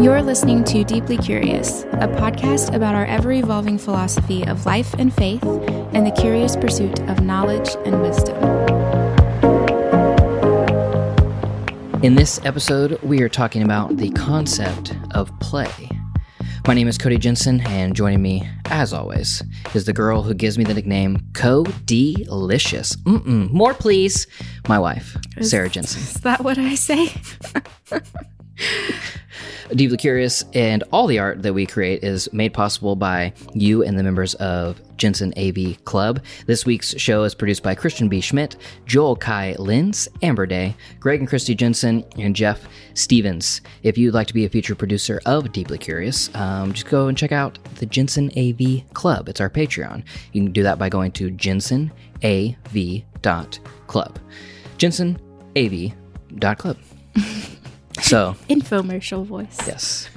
You're listening to Deeply Curious, a podcast about our ever evolving philosophy of life and faith and the curious pursuit of knowledge and wisdom. In this episode, we are talking about the concept of play. My name is Cody Jensen, and joining me, as always, is the girl who gives me the nickname Co-Delicious. Mm-mm, more please. My wife, Sarah Jensen. Is that what I say? Deeply Curious and all the art that we create is made possible by you and the members of Jensen AV Club. This week's show is produced by Christian B. Schmidt, Joel Kai Linz, Amber Day, Greg and Christy Jensen, and Jeff Stevens. If you'd like to be a future producer of Deeply Curious, um, just go and check out the Jensen AV Club. It's our Patreon. You can do that by going to jensenav.club. jensenav.club. So, Infomercial voice. yes.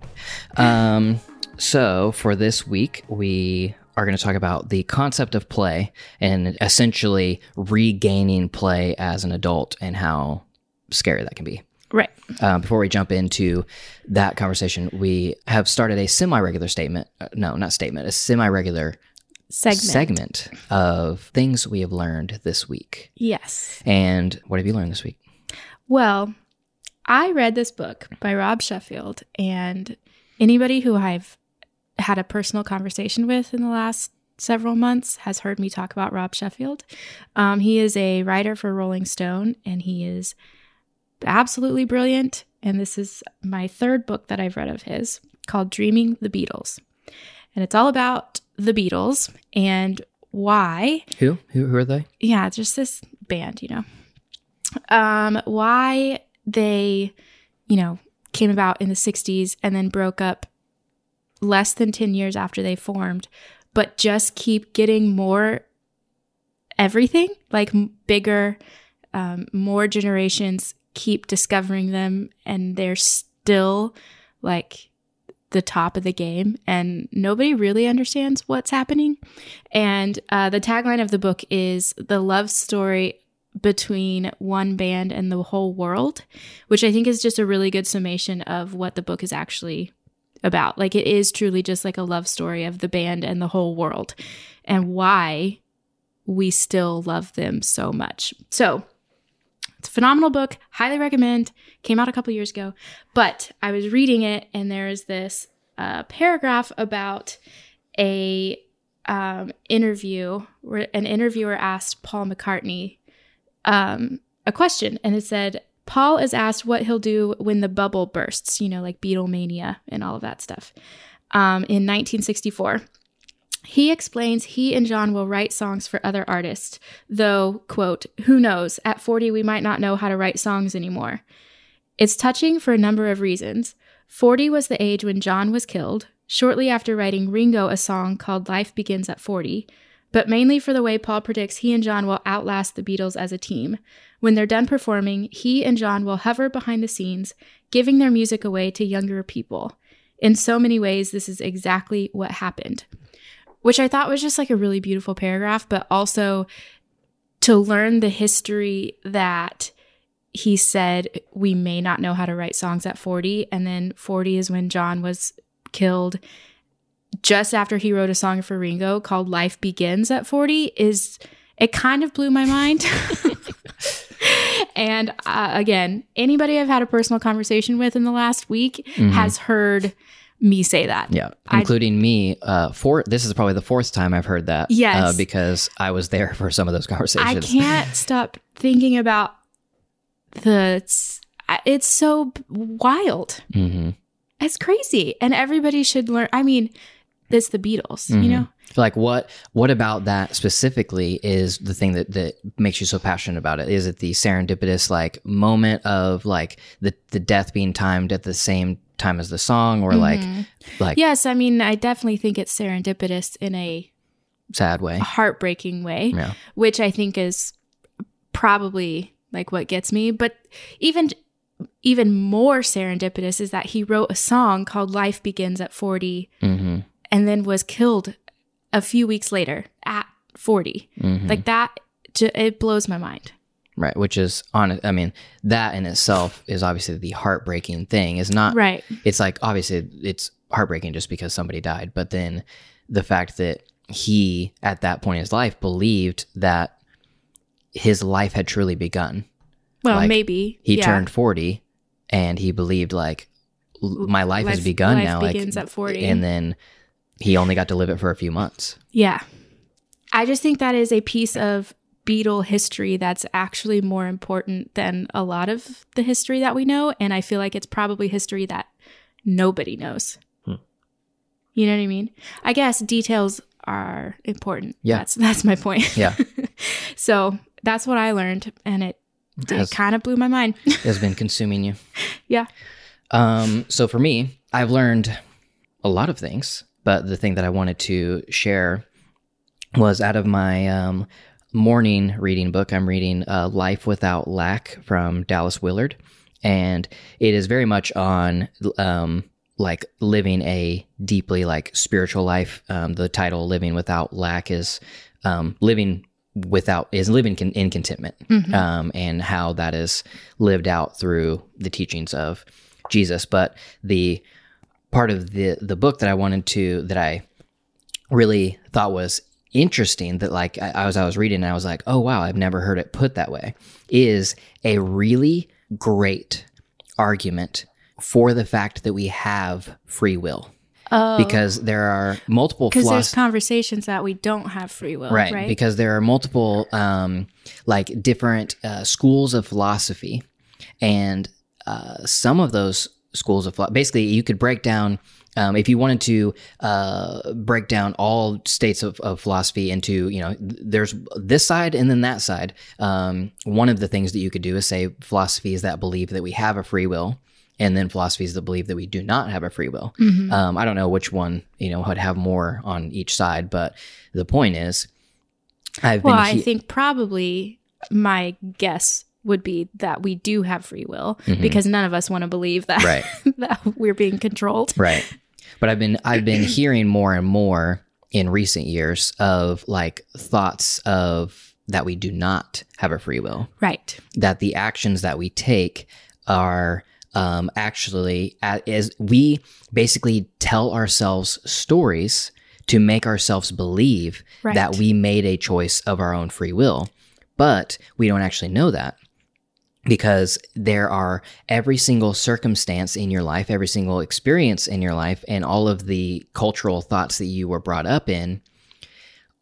um, so, for this week, we are going to talk about the concept of play and essentially regaining play as an adult and how scary that can be. Right. Um, before we jump into that conversation, we have started a semi regular statement. Uh, no, not statement, a semi regular Segment. segment of things we have learned this week. Yes. And what have you learned this week? Well, I read this book by Rob Sheffield, and anybody who I've had a personal conversation with in the last several months has heard me talk about Rob Sheffield. Um, he is a writer for Rolling Stone, and he is absolutely brilliant. And this is my third book that I've read of his called Dreaming the Beatles. And it's all about the Beatles and why Who? Who, who are they? yeah, just this band, you know. Um, why they, you know, came about in the 60s and then broke up less than 10 years after they formed, but just keep getting more everything, like bigger, um, more generations keep discovering them and they're still like the top of the game and nobody really understands what's happening. And uh, the tagline of the book is the love story between one band and the whole world, which I think is just a really good summation of what the book is actually about. Like it is truly just like a love story of the band and the whole world and why we still love them so much. So, it's a phenomenal book. Highly recommend. Came out a couple years ago, but I was reading it and there's this uh, paragraph about a um, interview where an interviewer asked Paul McCartney um, a question, and it said, Paul is asked what he'll do when the bubble bursts, you know, like Beatlemania and all of that stuff, um, in 1964. He explains he and John will write songs for other artists, though, quote, who knows, at 40 we might not know how to write songs anymore. It's touching for a number of reasons. 40 was the age when John was killed, shortly after writing Ringo a song called Life Begins at 40, but mainly for the way Paul predicts he and John will outlast the Beatles as a team. When they're done performing, he and John will hover behind the scenes, giving their music away to younger people. In so many ways, this is exactly what happened. Which I thought was just like a really beautiful paragraph, but also to learn the history that he said we may not know how to write songs at 40 and then 40 is when John was killed just after he wrote a song for Ringo called Life Begins at 40 is it kind of blew my mind. and uh, again, anybody I've had a personal conversation with in the last week has heard me say that. Yeah, I- including me. Uh, for this is probably the fourth time I've heard that. Yes. uh, because I was there for some of those conversations. I can't stop thinking about the it's, it's so wild. hmm It's crazy. And everybody should learn. I mean, it's the Beatles, you know? Like what? What about that specifically is the thing that that makes you so passionate about it? Is it the serendipitous like moment of like the the death being timed at the same time as the song, or like like Yes, I mean, I definitely think it's serendipitous in a sad way? heartbreaking way, Yeah. which I think is probably like what gets me. But even even more serendipitous is that he wrote a song called Life Begins at 40 Mm-hmm. And then was killed a few weeks later at 40. Mm-hmm. Like that, it blows my mind. Right, which is on. I mean, that in itself is obviously the heartbreaking thing. Is not Right. It's like obviously it's heartbreaking just because somebody died, but then the fact that he at that point in his life believed that his life had truly begun. Well, Like, maybe He yeah. turned forty, and he believed like my life, has begun life now. begins like at 40. and then he only got to live it for a few months. Yeah. I just think that is a piece of Beatle history that's actually more important than a lot of the history that we know. And I feel like it's probably history that nobody knows. Hmm. You know what I mean? I guess details are important. Yeah. That's that's my point. Yeah, so that's what I learned and it, it kind of blew my mind. it has been consuming you. yeah. Um, so for me, I've learned a lot of things, but the thing that I wanted to share was out of my um, morning reading book. I'm reading uh, Life Without Lack from Dallas Willard, and it is very much on um, like living a deeply like spiritual life. Um, the title "Living Without Lack" is um, living without is living con- in contentment, um, and how that is lived out through the teachings of Jesus. But the part of the the book that I wanted to that I really thought was interesting that like I, I was I was reading and I was like, oh wow, I've never heard it put that way, is a really great argument for the fact that we have free will. Oh, Because there are multiple because there's conversations that we don't have free will, right, right? because there are multiple um, like different uh, schools of philosophy and uh, some of those schools of philosophy basically you could break down um, if you wanted to uh, break down all states of, of philosophy into you know there's this side and then that side um, one of the things that you could do is say philosophies that believe that we have a free will and then philosophies that believe that we do not have a free will Mhm. um, I don't know which one you know would have more on each side, but the point is, I've Well, been. I he- think probably my guess would be that we do have free will Mhm. because none of us want to believe that, Right. that we're being controlled. right, but I've been I've been hearing more and more in recent years of like thoughts of that we do not have a free will, Right. that the actions that we take are um, actually as we basically tell ourselves stories to make ourselves believe Right. that we made a choice of our own free will. But we don't actually know that because there are every single circumstance in your life, every single experience in your life, and all of the cultural thoughts that you were brought up in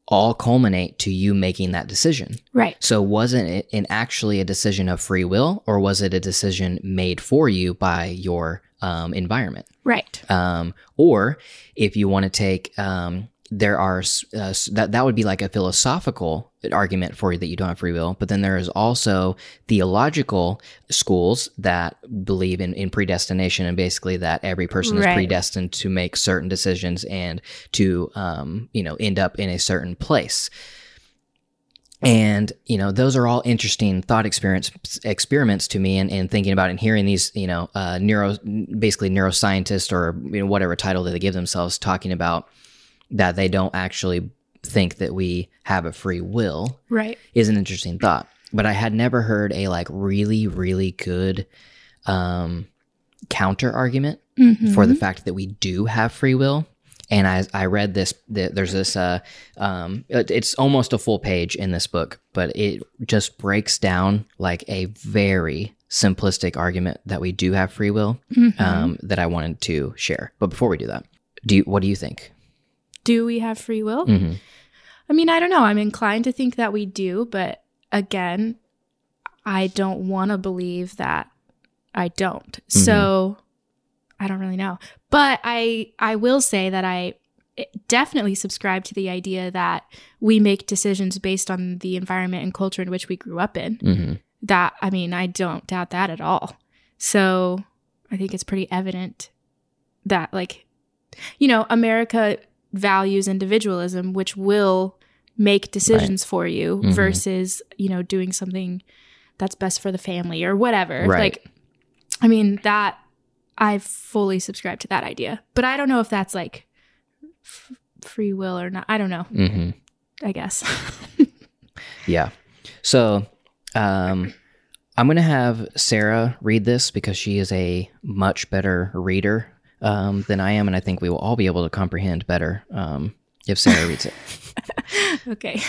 all culminate to you making that decision. Right. So, wasn't it an actually a decision of free will, or was it a decision made for you by your um, environment? Right. um, or if you want to take um, there are uh, that that would be like a philosophical argument for you that you don't have free will but then there is also theological schools that believe in, in predestination and basically that every person is predestined to make certain decisions and to um, you know end up in a certain place. And you know those are all interesting thought experience experiments to me and, and thinking about and hearing these you know uh, neuro basically neuroscientists or you know whatever title that they give themselves talking about that they don't actually think that we have a free will Right. is an interesting thought but i had never heard a like really really good um counter argument Mhm. for the fact that we do have free will. And I, I read this, the, there's this, uh, um, it- it's almost a full page in this book, but it just breaks down like a very simplistic argument that we do have free will Mhm. um, that I wanted to share. But before we do that, do you, what do you think? Do we have free will? hmm I mean, I don't know. I'm inclined to think that we do, but again, I don't want to believe that I don't. So I don't really know. But I I will say that I definitely subscribe to the idea that we make decisions based on the environment and culture in which we grew up in. hmm That I mean, I don't doubt that at all. So I think it's pretty evident that like you know, America values individualism, which will make decisions for you Mhm. versus, you know, doing something that's best for the family or whatever. Right. Like, I mean, that I fully subscribe to that idea, but I don't know if that's like f- free will or not. I don't know, hmm I guess. Yeah. So Um, I'm going to have Sarah read this because she is a much better reader um, than I am, and I think we will all be able to comprehend better um, if Sarah reads it. Okay.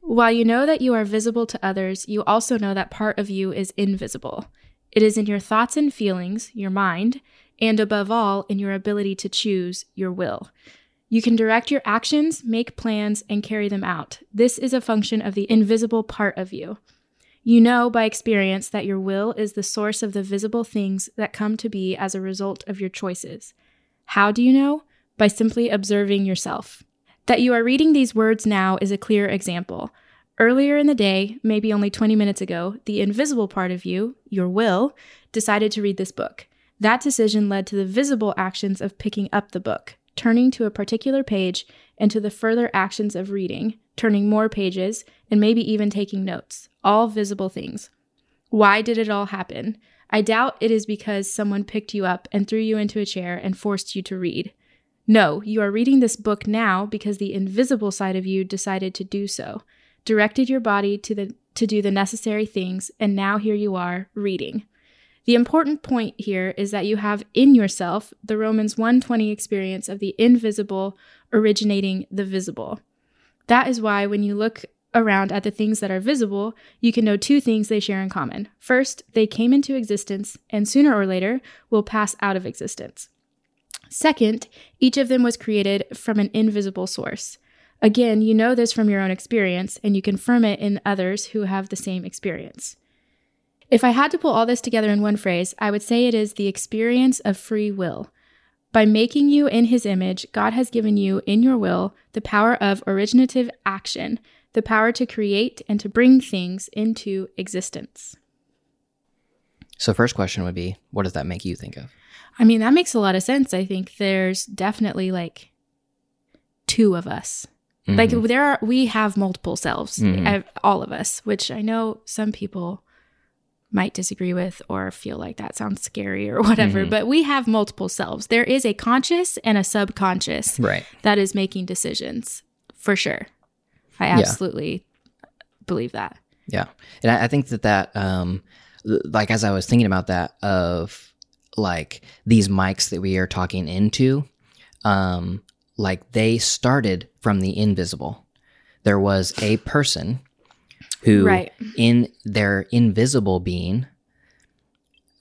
While you know that you are visible to others, you also know that part of you is invisible. It is in your thoughts and feelings, your mind, and above all, in your ability to choose, your will. You can direct your actions, make plans, and carry them out. This is a function of the invisible part of you. You know by experience that your will is the source of the visible things that come to be as a result of your choices. How do you know? By simply observing yourself. That you are reading these words now is a clear example. Earlier in the day, maybe only 20 minutes ago, the invisible part of you, your will, decided to read this book. That decision led to the visible actions of picking up the book, turning to a particular page, and to the further actions of reading, turning more pages, and maybe even taking notes. All visible things. Why did it all happen? I doubt it is because someone picked you up and threw you into a chair and forced you to read. No, you are reading this book now because the invisible side of you decided to do so, directed your body to the to do the necessary things, and now here you are reading. The important point here is that you have in yourself the Romans 120 experience of the invisible originating the visible. That is why when you look around at the things that are visible, you can know two things they share in common. First, they came into existence and sooner or later will pass out of existence. Second, each of them was created from an invisible source. Again, you know this from your own experience and you confirm it in others who have the same experience. If I had to pull all this together in one phrase, I would say it is the experience of free will. By making you in his image, God has given you in your will the power of originative action, the power to create and to bring things into existence. So, first question would be, what does that make you think of? I mean, that makes a lot of sense. I think there's definitely like two of us. Like there are, we have multiple selves, Mhm. All of us, which I know some people might disagree with or feel like that sounds scary or whatever, Mhm. but we have multiple selves. There is a conscious and a subconscious Right. that is making decisions for sure. I Yeah. absolutely believe that. Yeah, and I, I think that that, um, like as I was thinking about that, of like these mics that we are talking into, um, like they started from the invisible. There was a person who, Right. in their invisible being,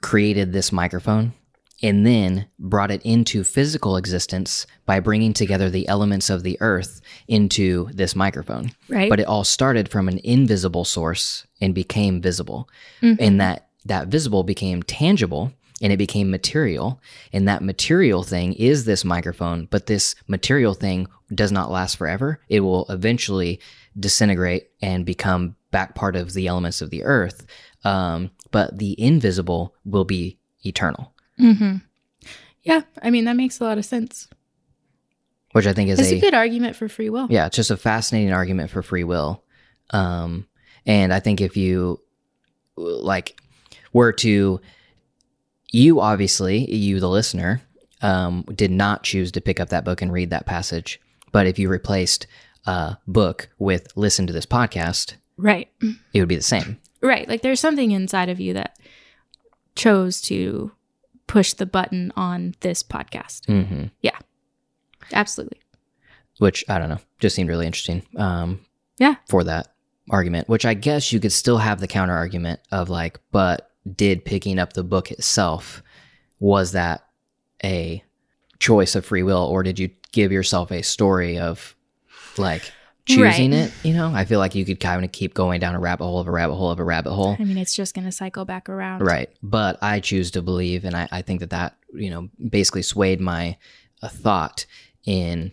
created this microphone and then brought it into physical existence by bringing together the elements of the earth into this microphone Right. but it all started from an invisible source and became visible Mhm. and that that visible became tangible and it became material and that material thing is this microphone but this material thing does not last forever it will eventually disintegrate and become back part of the elements of the earth um, but the invisible will be eternal hmm Yeah, I mean that makes a lot of sense. which i think is a, a good argument for free will. Yeah, it's just a fascinating argument for free will. Um, and I think if you like were to, you obviously, you the listener, um, did not choose to pick up that book and read that passage. But if you replaced uh, book with listen to this podcast, Right. it would be the same. Right. Like there's something inside of you that chose to push the button on this podcast. hmm Yeah. Absolutely. Which I don't know, just seemed really interesting. Um, Yeah. For that argument, which I guess you could still have the counter argument of like, but did picking up the book itself was that a choice of free will, or did you give yourself a story of like choosing Right. it? You know, I feel like you could kind of keep going down a rabbit hole of a rabbit hole of a rabbit hole. I mean, it's just going to cycle back around. Right. But I choose to believe, and I, I think that that, you know, basically swayed my uh, thought in.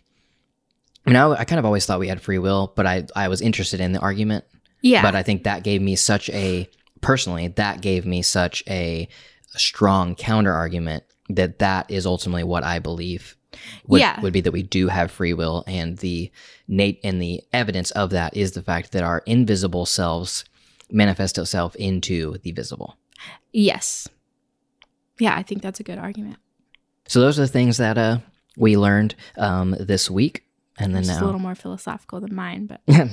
I mean, I, I kind of always thought we had free will, but I, I was interested in the argument. Yeah. But I think that gave me such a, personally, that gave me such a, strong counter argument that that is ultimately what I believe would, Yeah. would be that we do have free will. And the Nate and the evidence of that is the fact that our invisible selves manifest itself into the visible. yes. Yeah, I think that's a good argument. So those are the things that uh, we learned um, this week, and then It's a little more philosophical than mine, but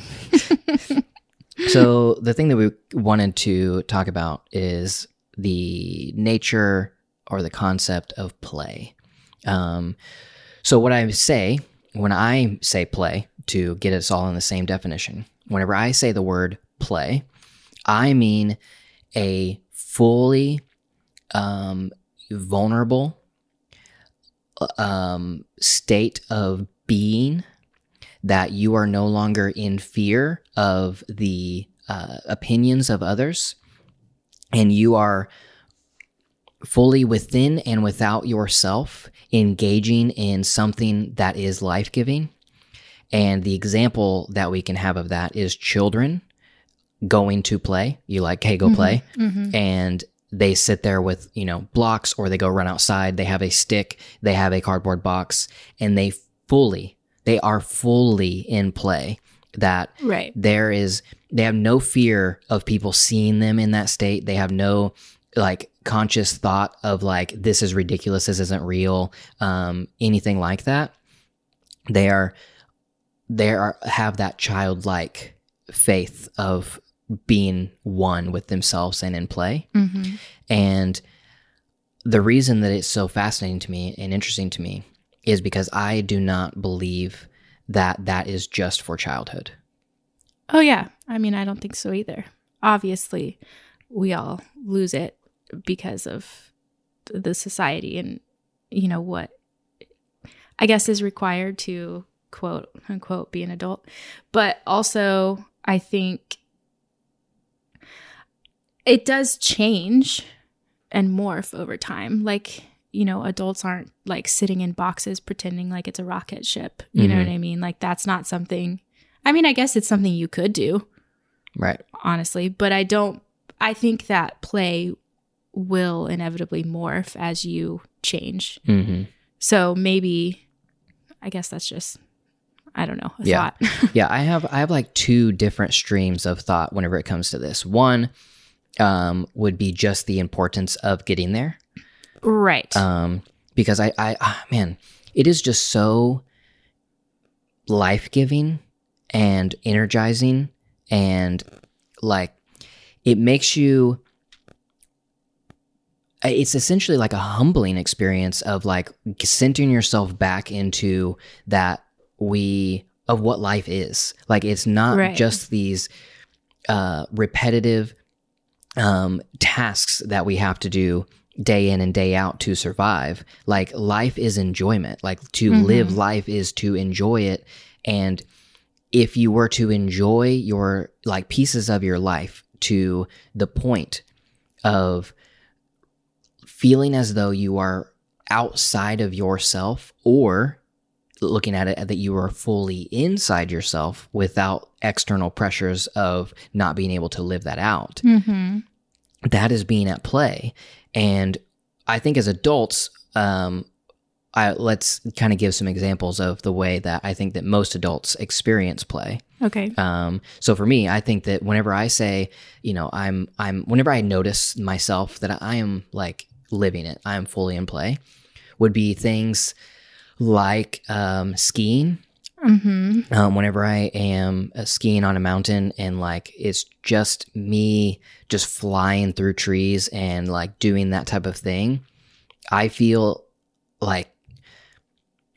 so the thing that we wanted to talk about is the nature or the concept of play. Um, so what I say when I say play to get us all in the same definition, whenever I say the word play, I mean a fully um, vulnerable um, state of being that you are no longer in fear of the uh, opinions of others and you are fully within and without yourself engaging in something that is life giving. And the example that we can have of that is children going to play. You like, hey, go mm-hmm. play. Mm-hmm. And they sit there with, you know, blocks or they go run outside. They have a stick, they have a cardboard box, and they fully, they are fully in play. That Right. there is they have no fear of people seeing them in that state they have no like conscious thought of like this is ridiculous this isn't real um anything like that they are they are have that childlike faith of being one with themselves and in play Mm-hmm. and the reason that it's so fascinating to me and interesting to me is because i do not believe that that is just for childhood Oh yeah. I mean, I don't think so either. Obviously, we all lose it because of the society and you know what I guess is required to quote unquote be an adult. But also, I think it does change and morph over time. Like, you know, adults aren't like sitting in boxes pretending like it's a rocket ship. You know Mhm. what I mean? Like that's not something I mean, I guess it's something you could do, right honestly, but I don't I think that play will inevitably morph as you change. mm-hmm. So maybe I guess that's just I don't know, a Yeah. thought. yeah i have i have like two different streams of thought whenever it comes to this one um would be just the importance of getting there right. um because i i ah, man it is just so life-giving and energizing and like it makes you it's essentially like a humbling experience of like centering yourself back into that we of what life is like it's not Right. just these uh repetitive um tasks that we have to do day in and day out to survive like life is enjoyment like to Mhm. live life is to enjoy it and if you were to enjoy your like pieces of your life to the point of feeling as though you are outside of yourself or looking at it that you are fully inside yourself without external pressures of not being able to live that out mm-hmm. that is being at play and i think as adults um I, let's kind of give some examples of the way that I think that most adults experience play. Okay. Um, so for me, I think that whenever I say, you know, I'm, I'm, whenever I notice myself that I am like living it, I am fully in play, would be things like um, skiing. Mm-hmm. Um, whenever I am uh, skiing on a mountain and like it's just me just flying through trees and like doing that type of thing, I feel like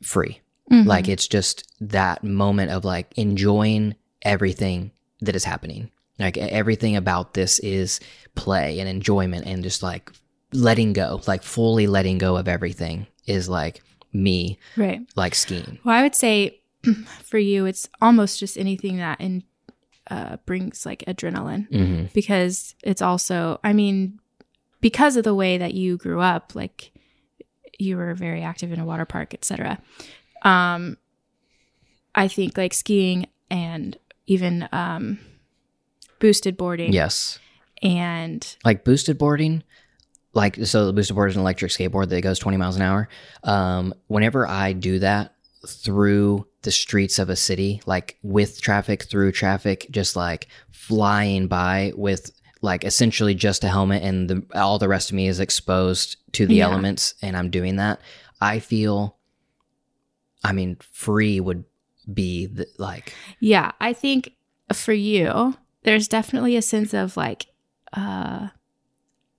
free. Mm-hmm. Like it's just that moment of like enjoying everything that is happening. Like everything about this is play and enjoyment and just like letting go, like fully letting go of everything is like me, right. like skiing. Well, I would say for you, it's almost just anything that in, uh, brings like adrenaline hmm because it's also, I mean, because of the way that you grew up, like you were very active in a water park, etc. Um, I think like skiing and even um, boosted boarding Yes. and Like boosted boarding, like so the boosted board is an electric skateboard that goes 20 miles an hour. Um, whenever I do that through the streets of a city, like with traffic, through traffic, just like flying by with like essentially just a helmet and the, all the rest of me is exposed to the Yeah. elements and I'm doing that, I feel, I mean, free would be the, like, Yeah, I think for you, there's definitely a sense of like uh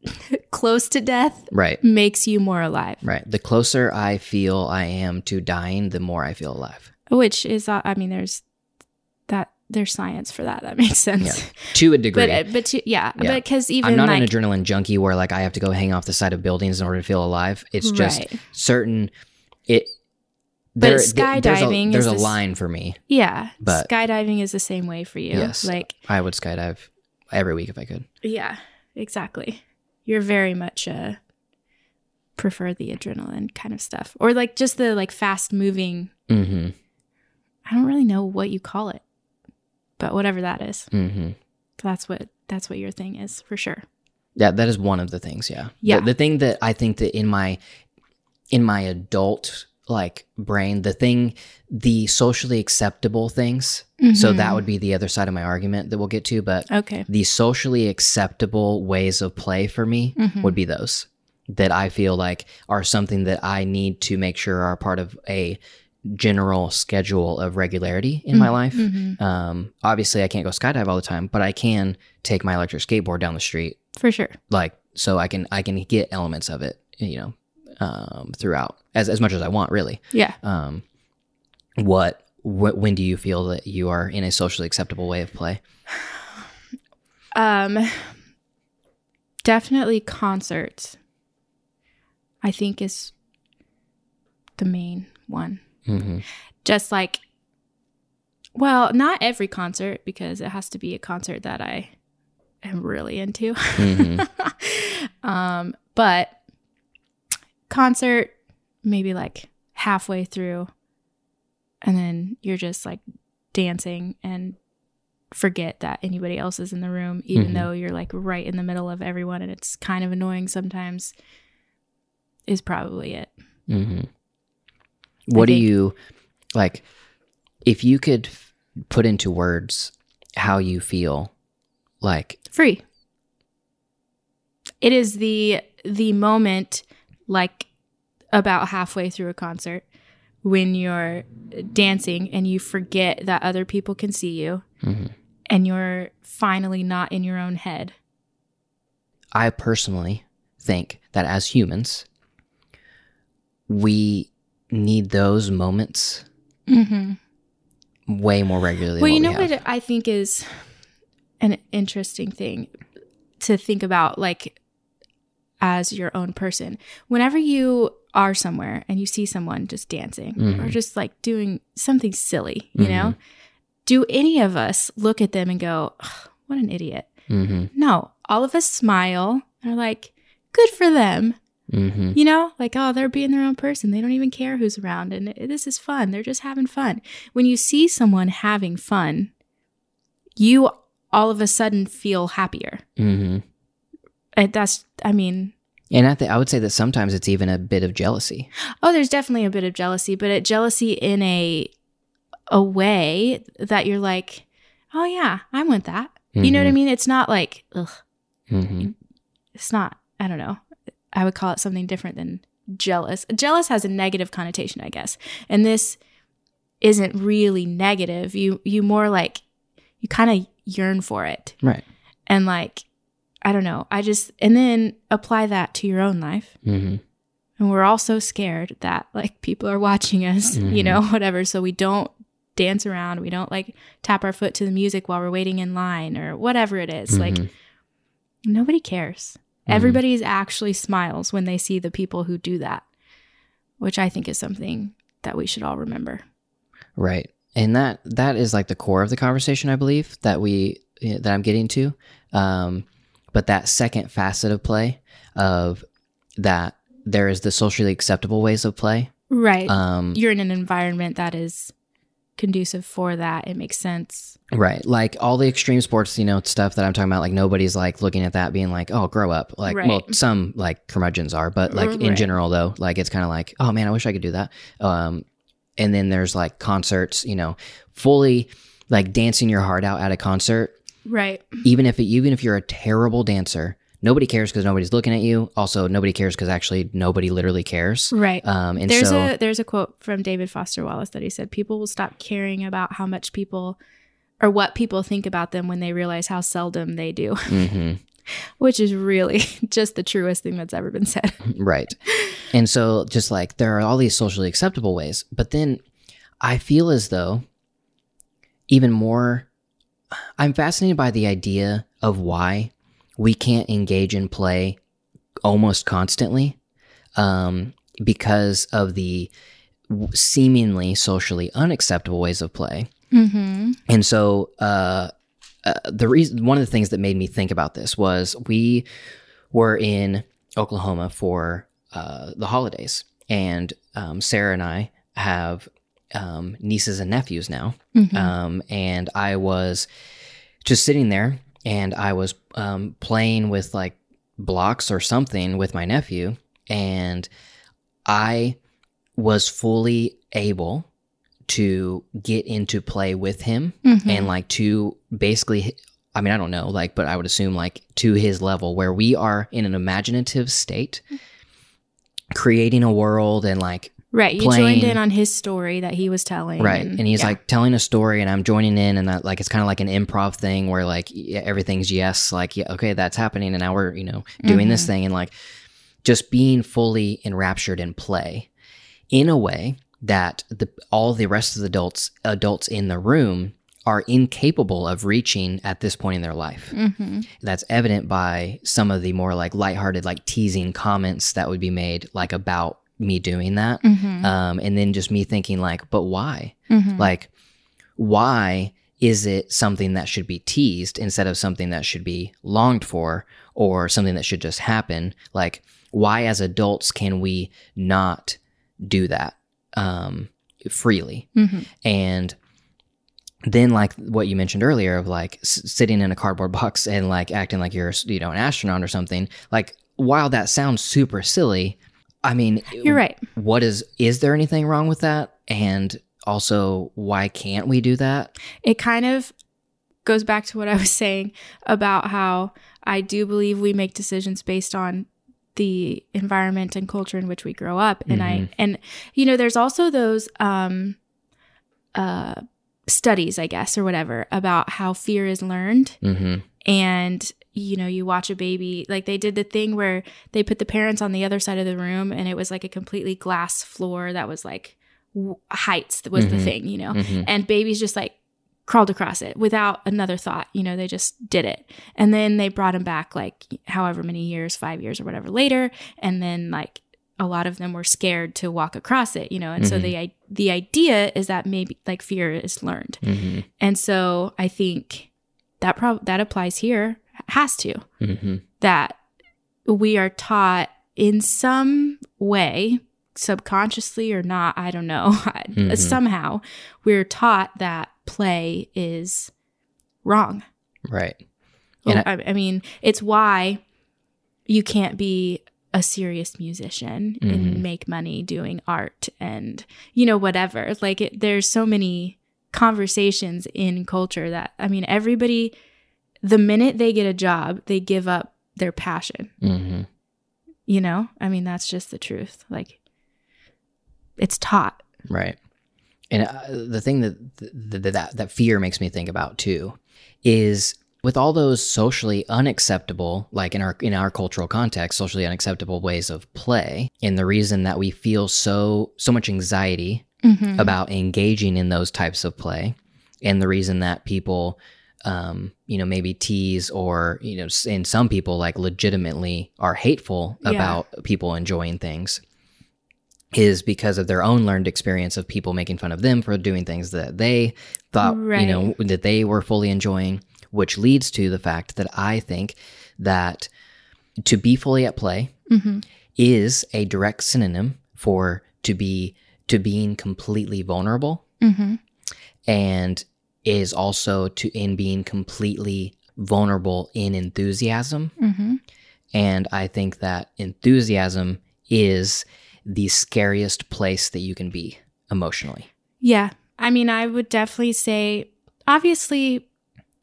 close to death Right. makes you more alive, Right. The closer I feel I am to dying, the more I feel alive. which is uh, I mean there's that there's science for that. That makes sense. Yeah. To a degree. But but to, yeah, Yeah. because even I'm not like an adrenaline junkie where like I have to go hang off the side of buildings in order to feel alive. It's just Right. certain it But there- th- there's a, skydiving there's a this- line for me. yeah, but- skydiving is the same way for you. Yes. Like I would skydive every week if I could. yeah, exactly. You're very much uh prefer the adrenaline kind of stuff or like just the like fast moving Mm-hmm. I don't really know what you call it. But whatever that is. Mm-hmm. That's what that's what your thing is for sure. Yeah, that is one of the things. Yeah. Yeah. The, the thing that I think that in my in my adult like brain, the thing, the socially acceptable things. So that would be the other side of my argument that we'll get to. But Okay. the socially acceptable ways of play for me Mhm. would be those that I feel like are something that I need to make sure are part of a general schedule of regularity in my life. Mhm. Um, obviously, I can't go skydive all the time, but I can take my electric skateboard down the street For sure. like so i can i can get elements of it you know um throughout as as much as i want really Yeah. um what wh- when do you feel that you are in a socially acceptable way of play Um definitely concerts. I think is the main one. Mm-hmm. Just like well, not every concert because it has to be a concert that I am really into. Mm-hmm. um, but concert maybe like halfway through and then you're just like dancing and forget that anybody else is in the room even Mhm. though you're like right in the middle of everyone and it's kind of annoying sometimes is probably it. Mm-hmm. What do you like if you could f- put into words how you feel like Free. It is the the moment like about halfway through a concert when you're dancing and you forget that other people can see you Mhm. and you're finally not in your own head. I personally think that as humans, we need those moments Mm-hmm. way more regularly. Well, you know what we what I think is an interesting thing to think about, like as your own person. Whenever you are somewhere and you see someone just dancing or Mhm. just like doing something silly, you know, do any of us look at them and go, "Ugh, "What an idiot"? Mm-hmm. No, all of us smile and are like, "Good for them." Mm-hmm. You know, like, oh, they're being their own person. They don't even care who's around. And this is fun. They're just having fun. When you see someone having fun, you all of a sudden feel happier. Mm-hmm. And that's, I mean, And I think I would say that sometimes it's even a bit of jealousy. oh, there's definitely a bit of jealousy, but it jealousy in a a way that you're like, oh yeah, I want that. You know what I mean? It's not like, ugh, Mm-hmm. it's not, I don't know. I would call it something different than jealous. Jealous has a negative connotation, I guess. And this isn't really negative. You you more like you kind of yearn for it. Right. And like I don't know. I just and then apply that to your own life. Mm-hmm. And we're all so scared that like people are watching us, you Mhm. know, whatever. So we don't dance around. We don't like tap our foot to the music while we're waiting in line or whatever it is. Like Mhm. Nobody cares. Mhm. Everybody actually smiles when they see the people who do that, which I think is something that we should all remember. Right. And that that is like the core of the conversation, I believe that we eh, that I'm getting to. Um, but that second facet of play of that there is the socially acceptable ways of play. Right. Um, You're in an environment that is conducive for that. It makes sense. Right. Like all the extreme sports, you know, stuff that I'm talking about, like nobody's like looking at that being like, oh, grow up. Like, well, some like curmudgeons are, but like in general, though, like it's kind of like, oh man, I wish I could do that. Um, and then there's like concerts, you know, fully like dancing your heart out at a concert, Right. even if it, even if you're a terrible dancer, nobody cares because nobody's looking at you. Also, nobody cares because actually nobody literally cares. Right. Um, and there's so, a there's a quote from David Foster Wallace that he said people will stop caring about how much people or what people think about them when they realize how seldom they do, hmm which is really just the truest thing that's ever been said. Right. And so, just like there are all these socially acceptable ways, but then I feel as though even more, I'm fascinated by the idea of why we can't engage in play almost constantly um, because of the seemingly socially unacceptable ways of play. Mm-hmm. And so, uh, uh, the reason, one of the things that made me think about this was we were in Oklahoma for uh, the holidays, and um, Sarah and I have um, nieces and nephews now, um, and I was just sitting there, and I was um, playing with like blocks or something with my nephew, and I was fully able to get into play with him and like to basically I mean I don't know like but I would assume like to his level where we are in an imaginative state creating a world and like Right. You playing- joined in on his story that he was telling. right and he's yeah. like telling a story and i'm joining in and that like it's kind of like an improv thing where like everything's yes like yeah okay that's happening and now we're you know doing this thing and like just being fully enraptured in play in a way that the all the rest of the adults adults in the room are incapable of reaching at this point in their life. Mhm. That's evident by some of the more like lighthearted, like teasing comments that would be made, like about me doing that. Mhm. Um, and then just me thinking, like, but why? Mhm. Like, why is it something that should be teased instead of something that should be longed for or something that should just happen? Like, why as adults can we not do that um, freely? Mhm. And then, like what you mentioned earlier, of like s- sitting in a cardboard box and like acting like you're, you know, an astronaut or something. Like, while that sounds super silly, I mean, You're right. what is is there anything wrong with that? And also why can't we do that? It kind of goes back to what I was saying about how I do believe we make decisions based on the environment and culture in which we grow up. And I and you know there's also those um uh studies I guess or whatever about how fear is learned. Mm-hmm and you know you watch a baby like they did the thing where they put the parents on the other side of the room and it was like a completely glass floor that was like w- heights was the Mhm. thing you know Mhm. and babies just like crawled across it without another thought you know they just did it and then they brought them back like however many years five years or whatever later and then like a lot of them were scared to walk across it you know and so Mhm. the the idea is that maybe like fear is learned mm-hmm and so i think that prob- that applies here has to. Mm-hmm. That we are taught in some way subconsciously or not i don't know Mhm. somehow we're taught that play is wrong. Right. Well, I, I mean it's why you can't be a serious musician Mhm. and make money doing art and you know whatever. Like it, there's so many conversations in culture that i mean everybody the minute they get a job they give up their passion. Mm-hmm. You know? I mean that's just the truth. Like it's taught. Right. And uh, the thing that, that that that fear makes me think about too is with all those socially unacceptable like in our in our cultural context socially unacceptable ways of play and the reason that we feel so so much anxiety Mm-hmm. about engaging in those types of play and the reason that people um, you know maybe tease or you know and some people like legitimately are hateful Yeah. about people enjoying things is because of their own learned experience of people making fun of them for doing things that they thought you know that they were fully enjoying which leads to the fact that i think that to be fully at play mm-hmm. is a direct synonym for to be to being completely vulnerable Mm-hmm. and is also to in being completely vulnerable in enthusiasm Mm-hmm. and i think that enthusiasm is the scariest place that you can be emotionally Yeah. I mean, I would definitely say, obviously,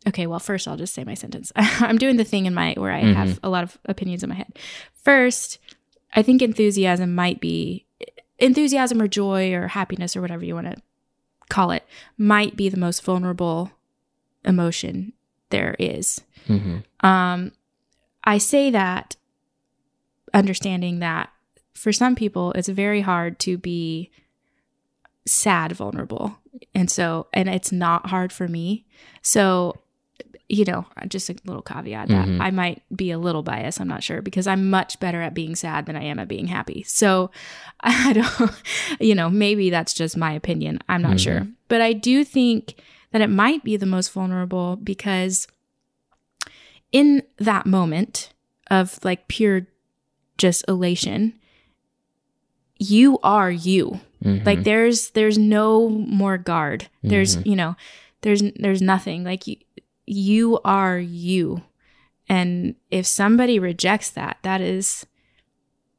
okay, well, first I'll just say my sentence. I'm doing the thing in my, where I have a lot of opinions in my head. First, I think enthusiasm might be, enthusiasm or joy or happiness or whatever you want to call it, might be the most vulnerable emotion there is. hmm Um, I say that understanding that for some people, it's very hard to be sad, vulnerable. And so, and it's not hard for me. So, you know, just a little caveat that Mhm. I might be a little biased. I'm not sure because I'm much better at being sad than I am at being happy. So I don't, you know, maybe that's just my opinion. I'm not Mhm. sure. But I do think that it might be the most vulnerable because in that moment of like pure just elation, you are you Mhm. like there's there's no more guard there's you know there's there's nothing like you you are you. And if somebody rejects that that is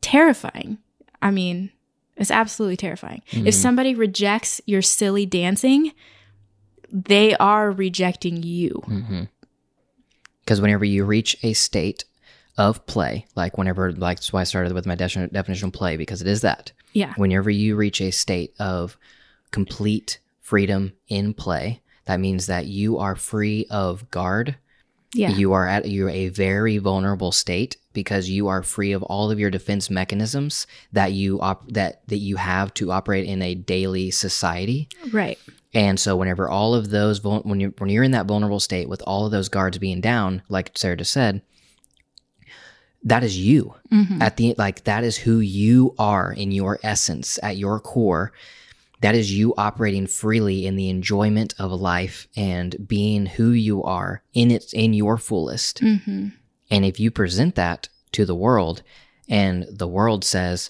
terrifying. I mean it's absolutely terrifying. Mhm. if somebody rejects your silly dancing they are rejecting you. Because whenever you reach a state of play, like whenever, like that's why I started with my definition, definition of play because it is that. yeah. Whenever you reach a state of complete freedom in play, that means that you are free of guard. yeah You are at you're a very vulnerable state because you are free of all of your defense mechanisms that you op- that that you have to operate in a daily society. right And so, whenever all of those, vul- when you when you're in that vulnerable state with all of those guards being down, like Sarah just said, that is you Mhm. at the like that is who you are in your essence at your core. That is you operating freely in the enjoyment of life and being who you are in its in your fullest. hmm And if you present that to the world, and the world says,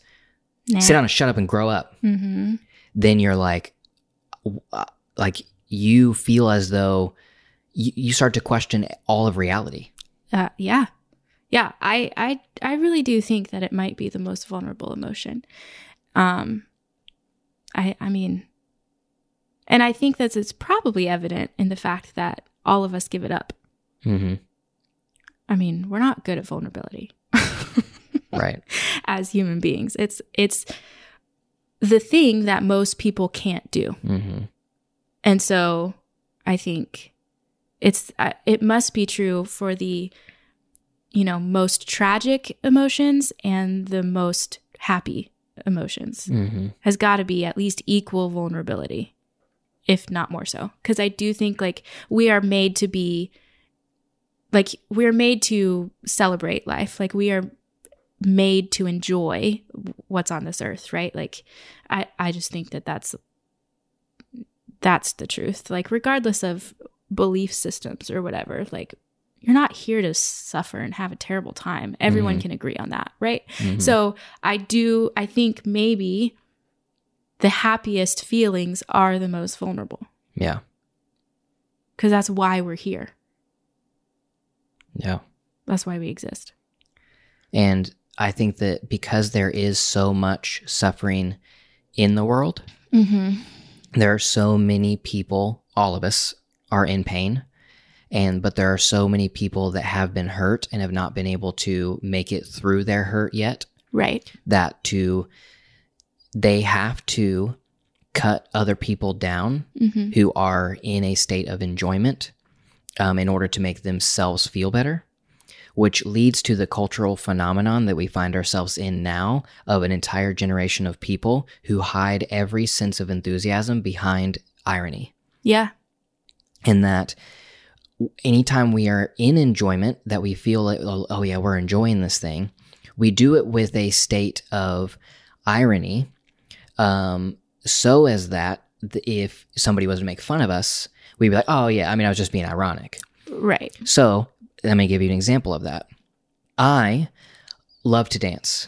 nah. "Sit down and shut up and grow up," hmm then you're like, uh, like you feel as though you, you start to question all of reality. Uh, yeah, yeah. I, I, I really do think that it might be the most vulnerable emotion. Um, I, I mean, and I think that it's probably evident in the fact that all of us give it up. hmm I mean, we're not good at vulnerability Right. as human beings. It's, it's the thing that most people can't do. hmm And so I think it's it must be true for the you know most tragic emotions and the most happy emotions hmm has got to be at least equal vulnerability if not more so. Because i do think like we are made to be like we're made to celebrate life. Like we are made to enjoy what's on this earth right? Like i i just think that that's that's the truth. Like regardless of belief systems or whatever like you're not here to suffer and have a terrible time everyone Mhm. can agree on that right Mhm. so I do, I think maybe the happiest feelings are the most vulnerable Yeah. because that's why we're here. Yeah. That's why we exist. And I think that because there is so much suffering in the world, Mm-hmm. there are so many people, all of us are in pain. And but there are so many people that have been hurt and have not been able to make it through their hurt yet. Right. that to they have to cut other people down Mm-hmm. who are in a state of enjoyment um, in order to make themselves feel better which leads to the cultural phenomenon that we find ourselves in now of an entire generation of people who hide every sense of enthusiasm behind irony Yeah. and that anytime we are in enjoyment that we feel like oh, oh yeah we're enjoying this thing we do it with a state of irony um, so as that th- if somebody was to make fun of us we'd be like oh yeah i mean i was just being ironic. Right. so let me give you an example of that. I love to dance.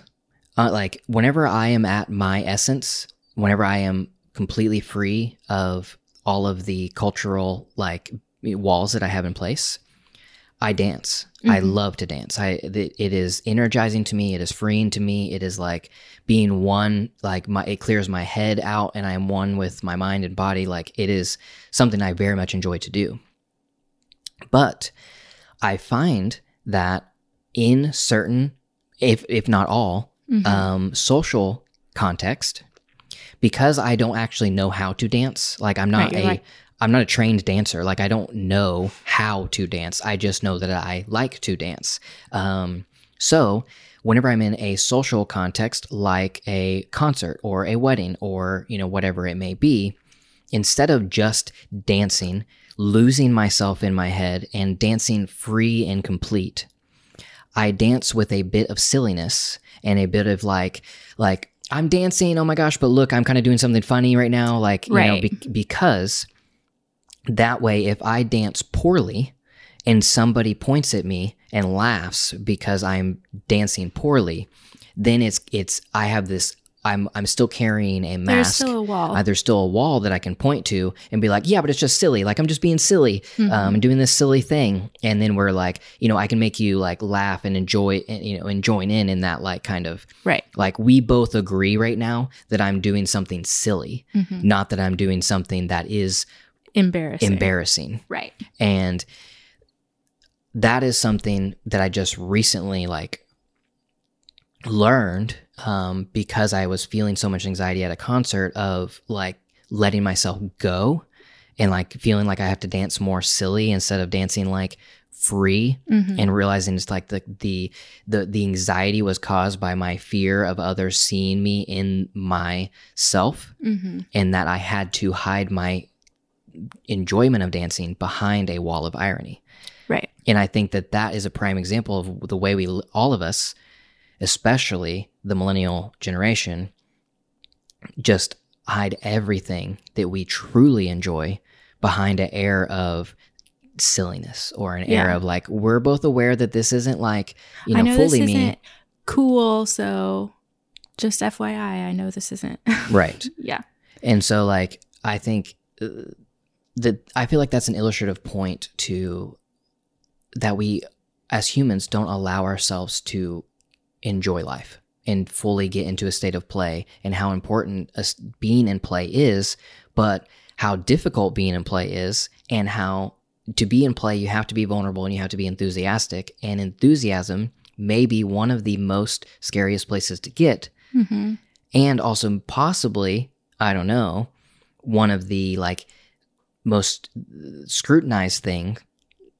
Uh, like whenever i am at my essence whenever i am completely free of all of the cultural like walls that i have in place i dance i Mhm. love to dance i it, it is energizing to me it is freeing to me it is like being one like my it clears my head out and i am one with my mind and body like it is something i very much enjoy to do but i find that in certain if if not all Mhm. um, social context because I don't actually know how to dance. Like I'm not Right, a like- I'm not a trained dancer. Like I don't know how to dance. I just know that I like to dance. Um, so whenever I'm in a social context, like a concert or a wedding or you know whatever it may be, instead of just dancing, losing myself in my head and dancing free and complete, I dance with a bit of silliness and a bit of like like I'm dancing. Oh my gosh! But look, I'm kind of doing something funny right now. Like you know, Right. be- because that way, if I dance poorly and somebody points at me and laughs because I'm dancing poorly, then it's it's I have this. I'm I'm still carrying a mask. There's still a wall. Uh, there's still a wall that I can point to and be like, yeah, but it's just silly. Like I'm just being silly Mm-hmm. um, and doing this silly thing. And then we're like, you know, I can make you like laugh and enjoy, and, you know, and join in in that like kind of right. like we both agree right now that I'm doing something silly, Mhm. not that I'm doing something that is Embarrassing. embarrassing. right. And that is something that I just recently like learned um, because I was feeling so much anxiety at a concert of like letting myself go and like feeling like I have to dance more silly instead of dancing like free Mhm. and realizing it's like the the the the anxiety was caused by my fear of others seeing me in myself Mhm. and that I had to hide my enjoyment of dancing behind a wall of irony. Right. And I think that that is a prime example of the way we, all of us, especially the millennial generation, just hide everything that we truly enjoy behind an air of silliness or an air of like, we're both aware that this isn't like, you know, I know fully this me. isn't cool, so just FYI, I know this isn't. Right. yeah. And so, like, I think uh, that I feel like that's an illustrative point to that we, as humans, don't allow ourselves to enjoy life and fully get into a state of play and how important being in play is, but how difficult being in play is, and how to be in play, you have to be vulnerable and you have to be enthusiastic. And enthusiasm may be one of the most scariest places to get hmm and also possibly i don't know one of the like most scrutinized thing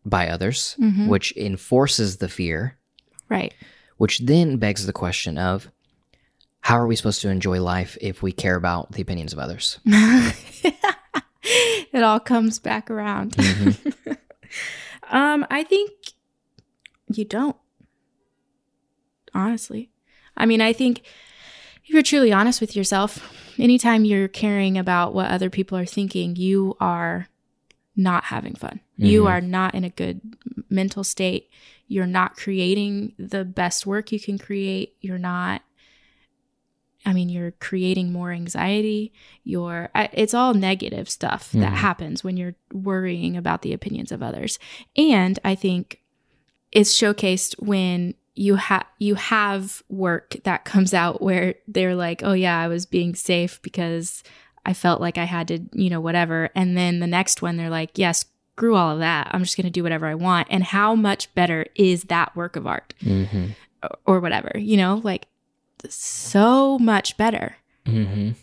by others Mhm. which enforces the fear Right. which then begs the question of how are we supposed to enjoy life if we care about the opinions of others it all comes back around. Mhm. um, I think you don't. Honestly. I mean, I think if you're truly honest with yourself, anytime you're caring about what other people are thinking, you are not having fun. You Mhm. are not in a good mental state. You're not creating the best work you can create. You're not I mean, you're creating more anxiety. You're, it's all negative stuff that Mhm. happens when you're worrying about the opinions of others. And I think it's showcased when you have you have work that comes out where they're like, "Oh yeah, I was being safe because I felt like I had to, you know, whatever." And then the next one they're like, "Yes, screw all of that. I'm just going to do whatever I want." And how much better is that work of art Mhm. or- or whatever, you know? Like so much better Mhm.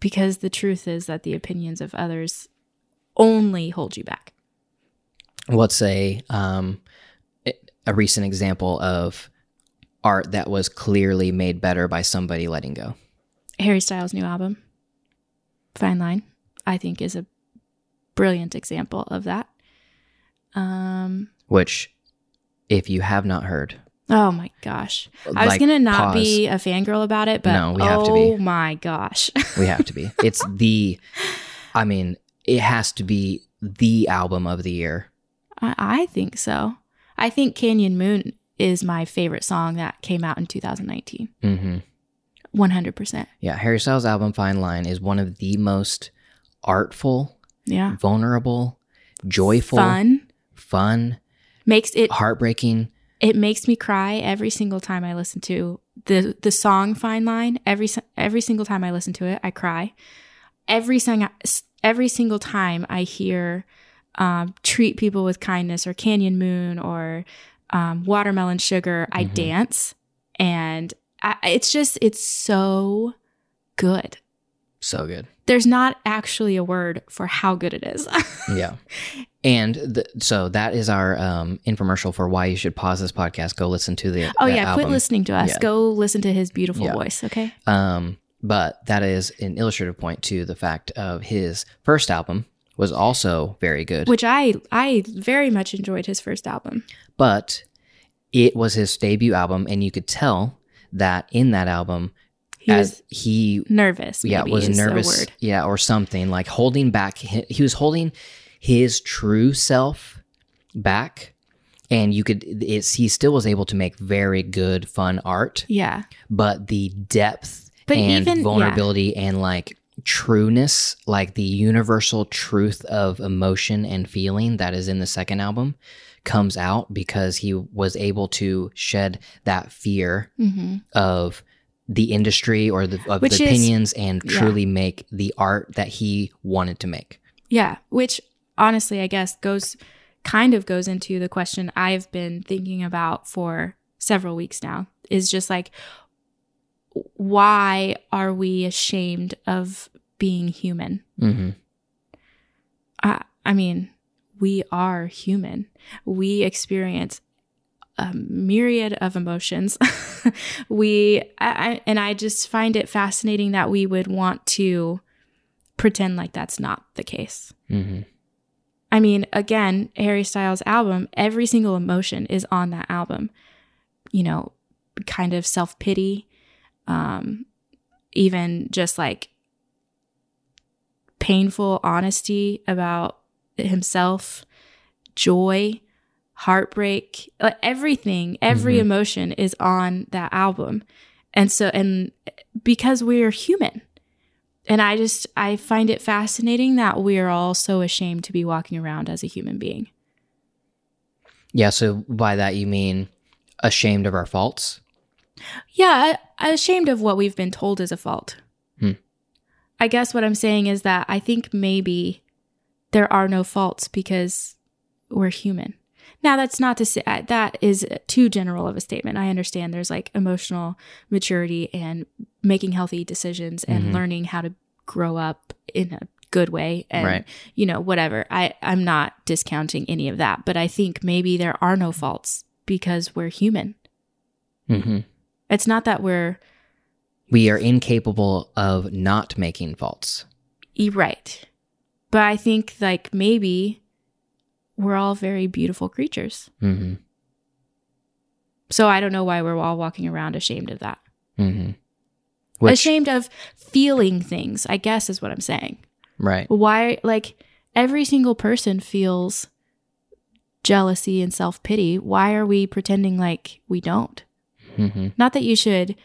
because the truth is that the opinions of others only hold you back. what's a um a recent example of art that was clearly made better by somebody letting go Harry Styles' new album, Fine Line, I think is a brilliant example of that. Um, which if you have not heard oh my gosh. I was going to not pause. be a fangirl about it, but No, we have oh to be. my gosh. We have to be. It's the, I mean, it has to be the album of the year. I, I think so. I think Canyon Moon is my favorite song that came out in 2019. hmm 100%. Yeah, Harry Styles' album Fine Line is one of the most artful, Yeah. vulnerable, joyful, Fun. fun, Makes it heartbreaking. it makes me cry every single time I listen to the the song Fine Line. Every every single time I listen to it, I cry. Every song, every single time I hear um, "Treat People with Kindness" or "Canyon Moon" or um, "Watermelon Sugar," I Mhm. dance, and I, it's just it's so good. So good. There's not actually a word for how good it is. Yeah. And the, so that is our um, infomercial for why you should pause this podcast. Go listen to the. oh yeah, quit listening to us. Yeah. Go listen to his beautiful Yeah. voice, okay? Um, but that is an illustrative point to the fact of his first album was also very good, Which I I very much enjoyed his first album. but it was his debut album, and you could tell that in that album, He as was he nervous. yeah was nervous, yeah, or something like holding back. He, was holding his true self back. And you could, it's, he still was able to make very good, fun art. Yeah. but the depth But and even- yeah. vulnerability and like trueness, like the universal truth of emotion and feeling that is in the second album, comes out because he was able to shed that fear hmm of the industry or the of Which the is- opinions and yeah. truly make the art that he wanted to make. Yeah, which honestly, I guess goes kind of goes into the question I've been thinking about for several weeks now is just like, why are we ashamed of being human? hmm I, I mean, we are human. We experience a myriad of emotions. we, I, I, and I just find it fascinating that we would want to pretend like that's not the case. hmm I mean, again, Harry Styles' album, every single emotion is on that album. You know, kind of self pity, um, even just like painful honesty about himself, joy, heartbreak, like everything, every Mhm. emotion is on that album. And so, and because we're human, and I just I find it fascinating that we are all so ashamed to be walking around as a human being. Yeah. So by that you mean ashamed of our faults. Yeah, I, ashamed of what we've been told is a fault. Hmm. I guess what I'm saying is that I think maybe there are no faults because we're human. Now, that's not to say that is too general of a statement. I understand there's like emotional maturity and making healthy decisions and Mhm. learning how to grow up in a good way and Right. you know whatever. I I'm not discounting any of that, but I think maybe there are no faults because we're human. hmm It's not that we're We are incapable of not making faults. Right. But I think like maybe we're all very beautiful creatures. hmm So I don't know why we're all walking around ashamed of that. hmm Which, ashamed of feeling things, I guess is what I'm saying. right. Why like every single person feels jealousy and self-pity. Why are we pretending like we don't? Hmm Not that you should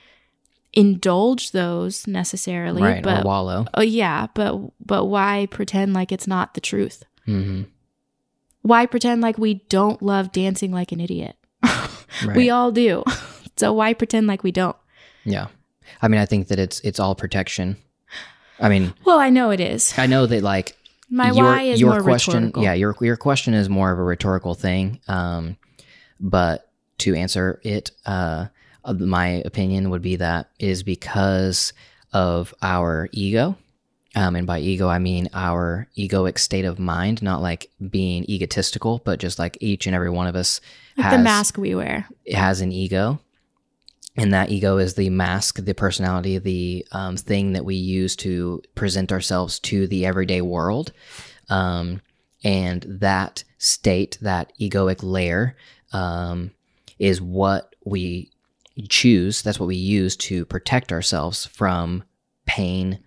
indulge those necessarily, Right. but or wallow. oh yeah, but but why pretend like it's not the truth? hmm why pretend like we don't love dancing like an idiot? Right. We all do. so why pretend like we don't? yeah. I mean, I think that it's it's all protection. I mean, Well, I know it is. I know that like My your, why is your more question, rhetorical. yeah, your your question is more of a rhetorical thing. Um, but to answer it, uh, my opinion would be that is because of our ego. Um, and by ego, I mean our egoic state of mind, not like being egotistical, but just like each and every one of us like has the mask we wear. It has an ego and that ego is the mask the personality the um, thing that we use to present ourselves to the everyday world um, and that state that egoic layer um, is what we choose that's what we use to protect ourselves from pain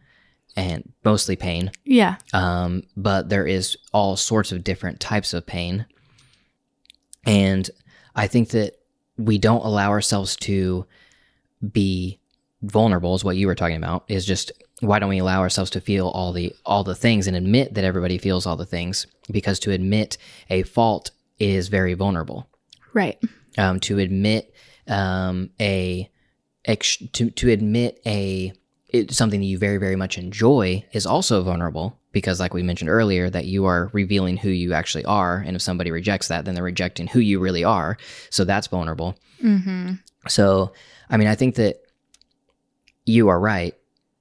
and mostly pain Yeah. um, but there is all sorts of different types of pain and i think that we don't allow ourselves to be vulnerable is what you were talking about is just why don't we allow ourselves to feel all the all the things and admit that everybody feels all the things because to admit a fault is very vulnerable Right. um, to admit um, a ex- to to admit a it, something that you very very much enjoy is also vulnerable because like we mentioned earlier that you are revealing who you actually are and if somebody rejects that then they're rejecting who you really are so that's vulnerable Mm-hmm. so i mean i think that you are right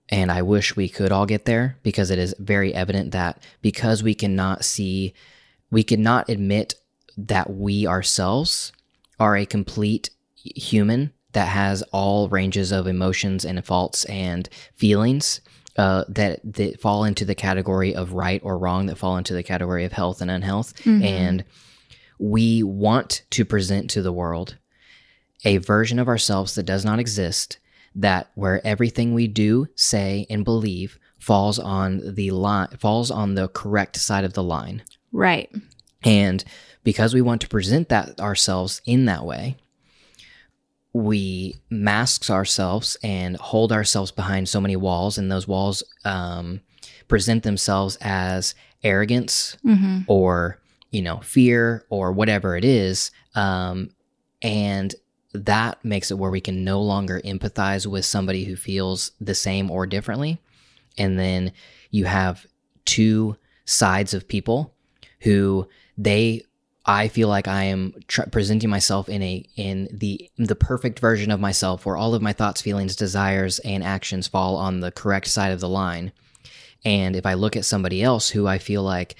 and I wish we could all get there because it is very evident that because we cannot see, we cannot admit that we ourselves are a complete human that has all ranges of emotions and faults and feelings uh, that that fall into the category of right or wrong, that fall into the category of health and unhealth, and we want to present to the world a version of ourselves that does not exist that where everything we do say and believe falls on the line falls on the correct side of the line. Right. and because we want to present that ourselves in that way we masks ourselves and hold ourselves behind so many walls and those walls um, present themselves as arrogance Mm-hmm. or you know fear or whatever it is um, and that makes it where we can no longer empathize with somebody who feels the same or differently and then you have two sides of people who they I feel like I am tr- presenting myself in a in the the perfect version of myself where all of my thoughts, feelings, desires and actions fall on the correct side of the line. And if I look at somebody else who I feel like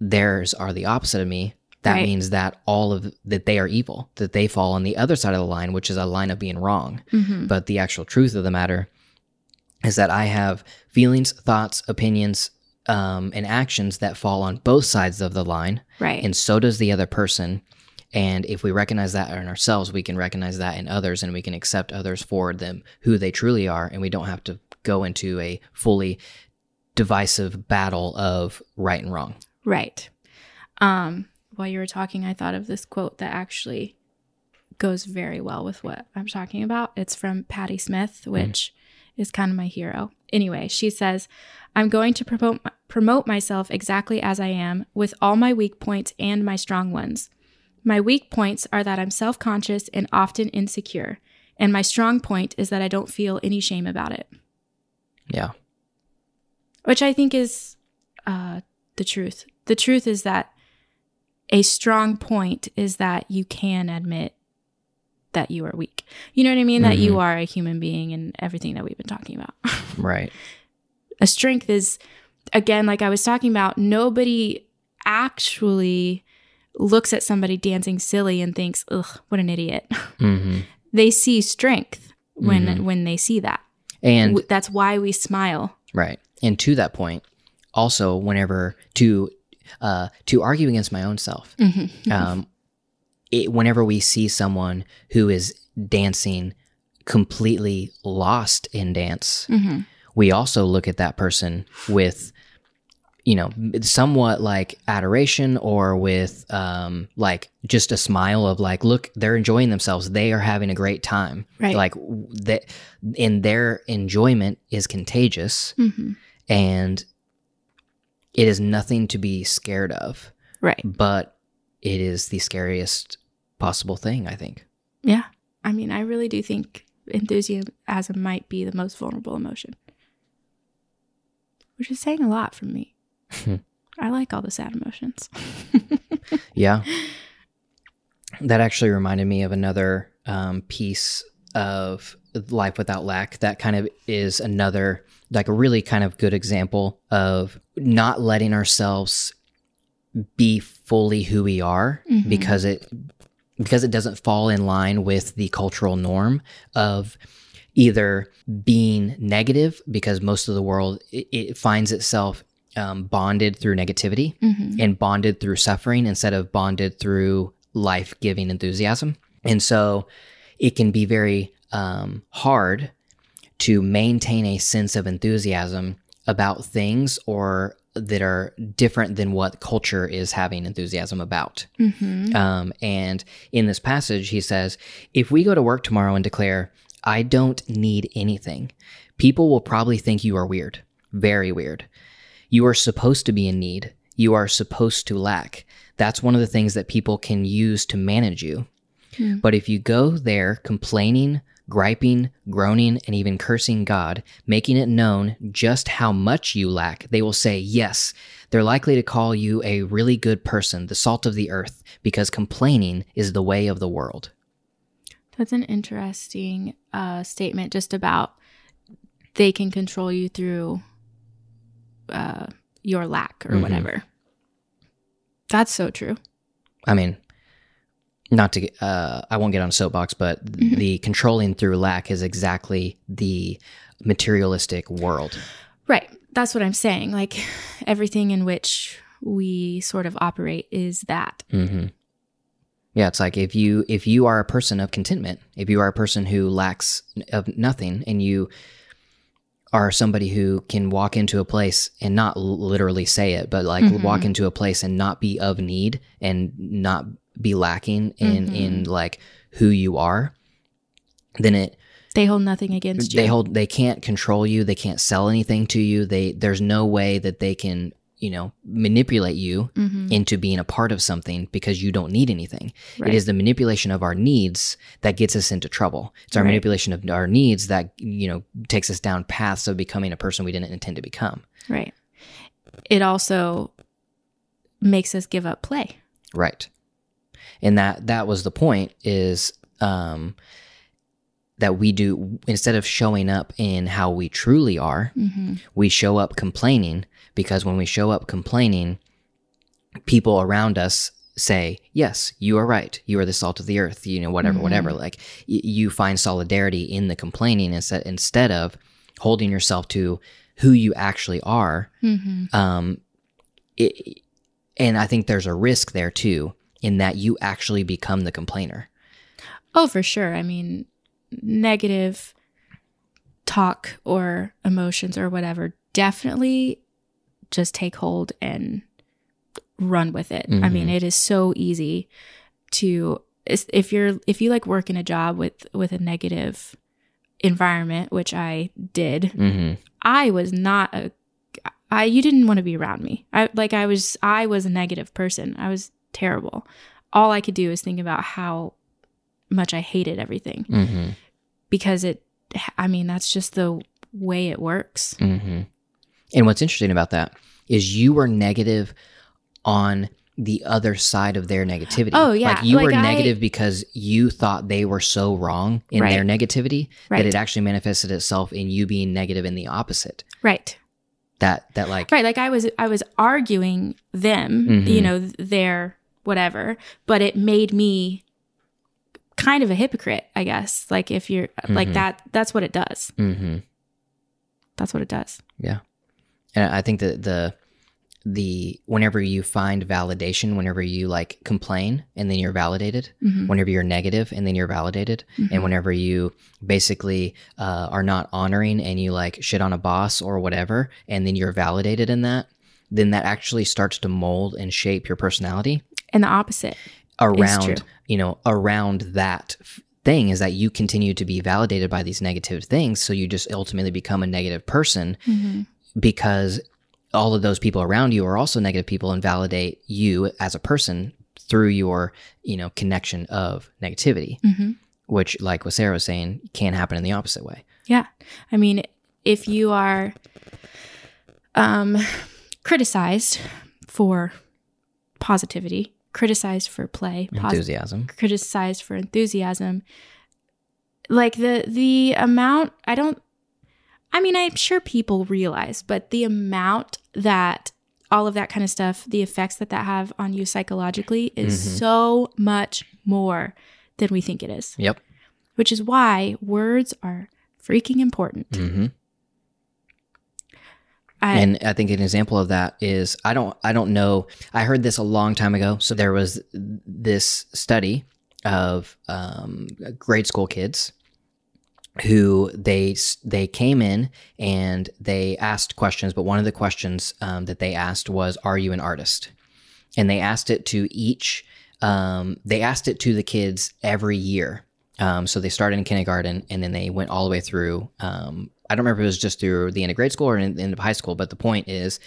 theirs are the opposite of me, that Right. means that all of that they are evil, that they fall on the other side of the line, which is a line of being wrong. Mm-hmm. But the actual truth of the matter is that I have feelings, thoughts, opinions, um, and actions that fall on both sides of the line, Right. and so does the other person. And if we recognize that in ourselves, we can recognize that in others, and we can accept others for them who they truly are, and we don't have to go into a fully divisive battle of right and wrong. Right. Um, while you were talking, I thought of this quote that actually goes very well with what I'm talking about. It's from Patti Smith, which is kind of my hero. Anyway, she says, "I'm going to promote promote myself exactly as I am, with all my weak points and my strong ones. My weak points are that I'm self-conscious and often insecure, and my strong point is that I don't feel any shame about it." Yeah. which I think is uh, the truth. The truth is that a strong point is that you can admit that you are weak. You know what I mean? That you are a human being and everything that we've been talking about. Right. A strength is, again, like I was talking about, nobody actually looks at somebody dancing silly and thinks, ugh, what an idiot. hmm they see strength when when they see that. And W- That's why we smile. Right. And to that point, also whenever to uh to argue against my own self. Um it, whenever we see someone who is dancing completely lost in dance, we also look at that person with you know somewhat like adoration or with um like just a smile of like look they're enjoying themselves. They are having a great time. Right. like that in their enjoyment is contagious. Hmm and it is nothing to be scared of. Right. but it is the scariest possible thing i think. Yeah. I mean, I really do think enthusiasm might be the most vulnerable emotion, which is saying a lot from me. I like all the sad emotions. Yeah. That actually reminded me of another um, piece of Life Without Lack. That kind of is another, like a really kind of good example of not letting ourselves be fully who we are because it because it doesn't fall in line with the cultural norm of either being negative because most of the world it, it finds itself um, bonded through negativity and bonded through suffering instead of bonded through life-giving enthusiasm. And so it can be very um, hard to maintain a sense of enthusiasm about things or that are different than what culture is having enthusiasm about. Um, and in this passage, he says, If we go to work tomorrow and declare, I don't need anything, people will probably think you are weird, very weird. You are supposed to be in need. You are supposed to lack. That's one of the things that people can use to manage you. Hmm. But if you go there complaining, griping, groaning, and even cursing God, making it known just how much you lack, they will say, Yes, they're likely to call you a really good person, the salt of the earth, because complaining is the way of the world. That's an interesting uh, statement just about they can control you through uh, your lack or Mhm. whatever. That's so true. I mean, not to get, uh, I won't get on a soapbox, but Mhm. the controlling through lack is exactly the materialistic world. Right. That's what I'm saying. Like everything in which we sort of operate is that. hmm Yeah, it's like if you if you are a person of contentment, if you are a person who lacks of nothing, and you are somebody who can walk into a place and not literally say it, but like Mhm. walk into a place and not be of need and not be lacking in in like who you are, then it They hold nothing against you. they hold they can't control you they can't sell anything to you they there's no way that they can you know manipulate you Mhm. into being a part of something because you don't need anything Right. it is the manipulation of our needs that gets us into trouble it's our Right. manipulation of our needs that you know takes us down paths of becoming a person we didn't intend to become Right. It also makes us give up play. right and that that was the point is um that we do instead of showing up in how we truly are Mm-hmm. we show up complaining because when we show up complaining, people around us say, Yes, you are right. You are the salt of the earth, you know, whatever, Mhm. whatever. Like y- you find solidarity in the complaining instead, instead of holding yourself to who you actually are. Mm-hmm. Um, it, and I think there's a risk there too, in that you actually become the complainer. Oh, for sure. I mean, negative talk or emotions or whatever definitely just take hold and run with it. I mean, Mhm. it is so easy to if you're if you like work in a job with with a negative environment, which I did, Mm-hmm. I was not a I you didn't want to be around me. I like I was I was a negative person. I was terrible. All I could do is think about how much I hated everything Mm-hmm. because it I mean that's just the way it works. hmm And what's interesting about that is you were negative on the other side of their negativity. Oh, yeah. like you Like, were I- negative because you thought they were so wrong in Right. their negativity Right. that it actually manifested itself in you being negative in the opposite. Right. That that like Right, like I was I was arguing them, Mhm. you know, their whatever, but it made me kind of a hypocrite, I guess. Like if you're like Mhm. that that's what it does. hmm That's what it does. And I think that the the whenever you find validation, whenever you like complain and then you're validated, Mhm. whenever you're negative and then you're validated, Mhm. and whenever you basically uh, are not honoring and you like shit on a boss or whatever, and then you're validated in that, then that actually starts to mold and shape your personality And the opposite. around you know around that thing is that you continue to be validated by these negative things so you just ultimately become a negative person because all of those people around you are also negative people and validate you as a person through your you know connection of negativity hmm which like what sarah was saying can happen in the opposite way. Yeah. I mean, if you are um, criticized for positivity, criticized for play, posi- enthusiasm. criticized for enthusiasm, like the the amount I don't I mean, I'm sure people realize, but the amount that all of that kind of stuff, the effects that that have on you psychologically is Mhm. so much more than we think it is. yep Which is why words are freaking important. hmm I, and I think an example of that is I don't I don't know I heard this a long time ago. So there was this study of um, grade school kids who they they came in and they asked questions, but one of the questions um, that they asked was, "Are you an artist?" And they asked it to each. Um, they asked it to the kids every year. Um, so they started in kindergarten and then they went all the way through. Um, I don't remember if it was just through the end of grade school or in, the end of high school, but the point is,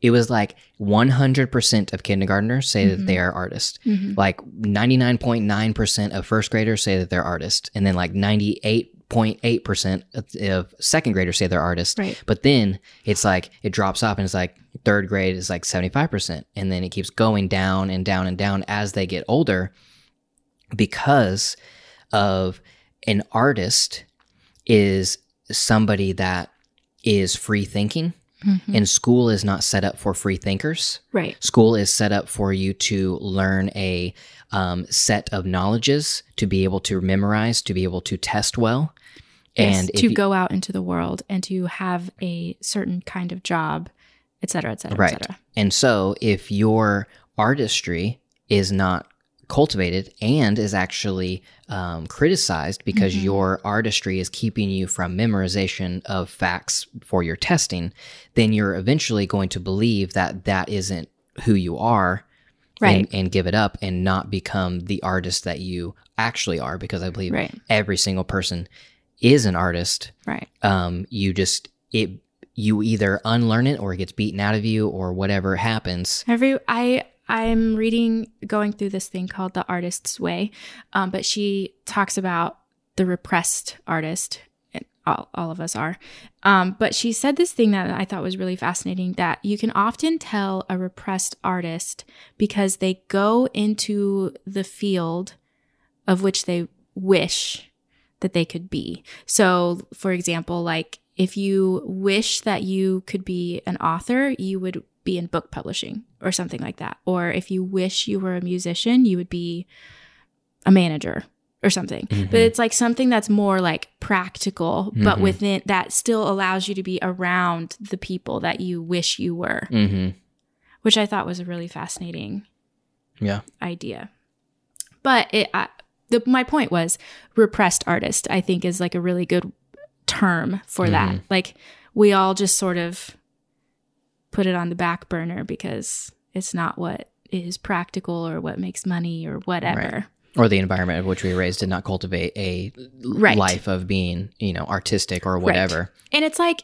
it was like 100% of kindergartners say mm-hmm. that they mm-hmm. are artists. Mm-hmm. Like 99.9% of first graders say that they're artists. And then like 98 0.8% of second graders say they're artists. Right. But then it's like, it drops off, and it's like third grade is like 75%. And then it keeps going down and down and down as they get older because of an artist is somebody that is free thinking. Mm-hmm. And school is not set up for free thinkers. Right. School is set up for you to learn a um, set of knowledges to be able to memorize to be able to test well and yes, to you- go out into the world and to have a certain kind of job, et cetera, et cetera, Right. et cetera. And so, if your artistry is not cultivated and is actually um, criticized because Mhm. your artistry is keeping you from memorization of facts for your testing, then you're eventually going to believe that that isn't who you are. Right. And, and give it up and not become the artist that you actually are because I believe Right. every single person is an artist Right. um, you just it you either unlearn it or it gets beaten out of you or whatever happens Every I I'm reading going through this thing called the artist's way, um, but she talks about the repressed artist. All, all of us are, um, but she said this thing that I thought was really fascinating. That you can often tell a repressed artist because they go into the field of which they wish that they could be. So, for example, like if you wish that you could be an author, you would be in book publishing or something like that. Or if you wish you were a musician, you would be a manager or something. Mhm. But it's like something that's more like practical, but Mhm. within that still allows you to be around the people that you wish you were, mm-hmm. which I thought was a really fascinating yeah idea. But it, I, the, my point was repressed artist. I think is like a really good term for that. Mhm. Like we all just sort of put it on the back burner because it's not what is practical or what makes money or whatever. Or the environment of which we were raised did not cultivate a Right. life of being you know artistic or whatever And it's like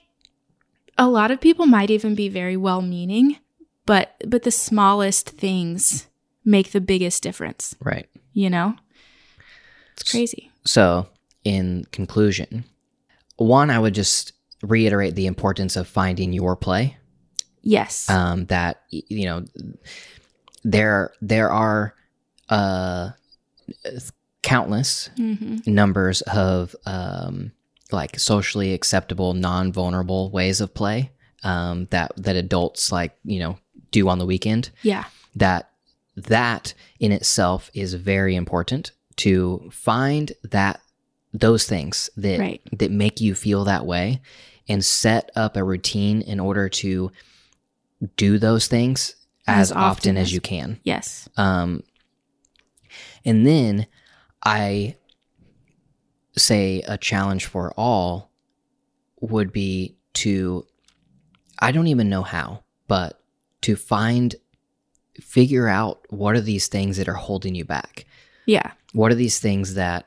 a lot of people might even be very well meaning, but but the smallest things make the biggest difference, right you know? It's crazy. so in conclusion one i would just reiterate the importance of finding your play Yes. um, that you know there there are uh, countless hmm numbers of um, like socially acceptable, non-vulnerable ways of play um, that that adults like you know do on the weekend. Yeah. That that in itself is very important to find that those things that Right. that make you feel that way and set up a routine in order to do those things as, As often, often as as- you can. Yes. Um, and then I say a challenge for all would be to, I don't even know how, but to find, figure out what are these things that are holding you back? Yeah. What are these things that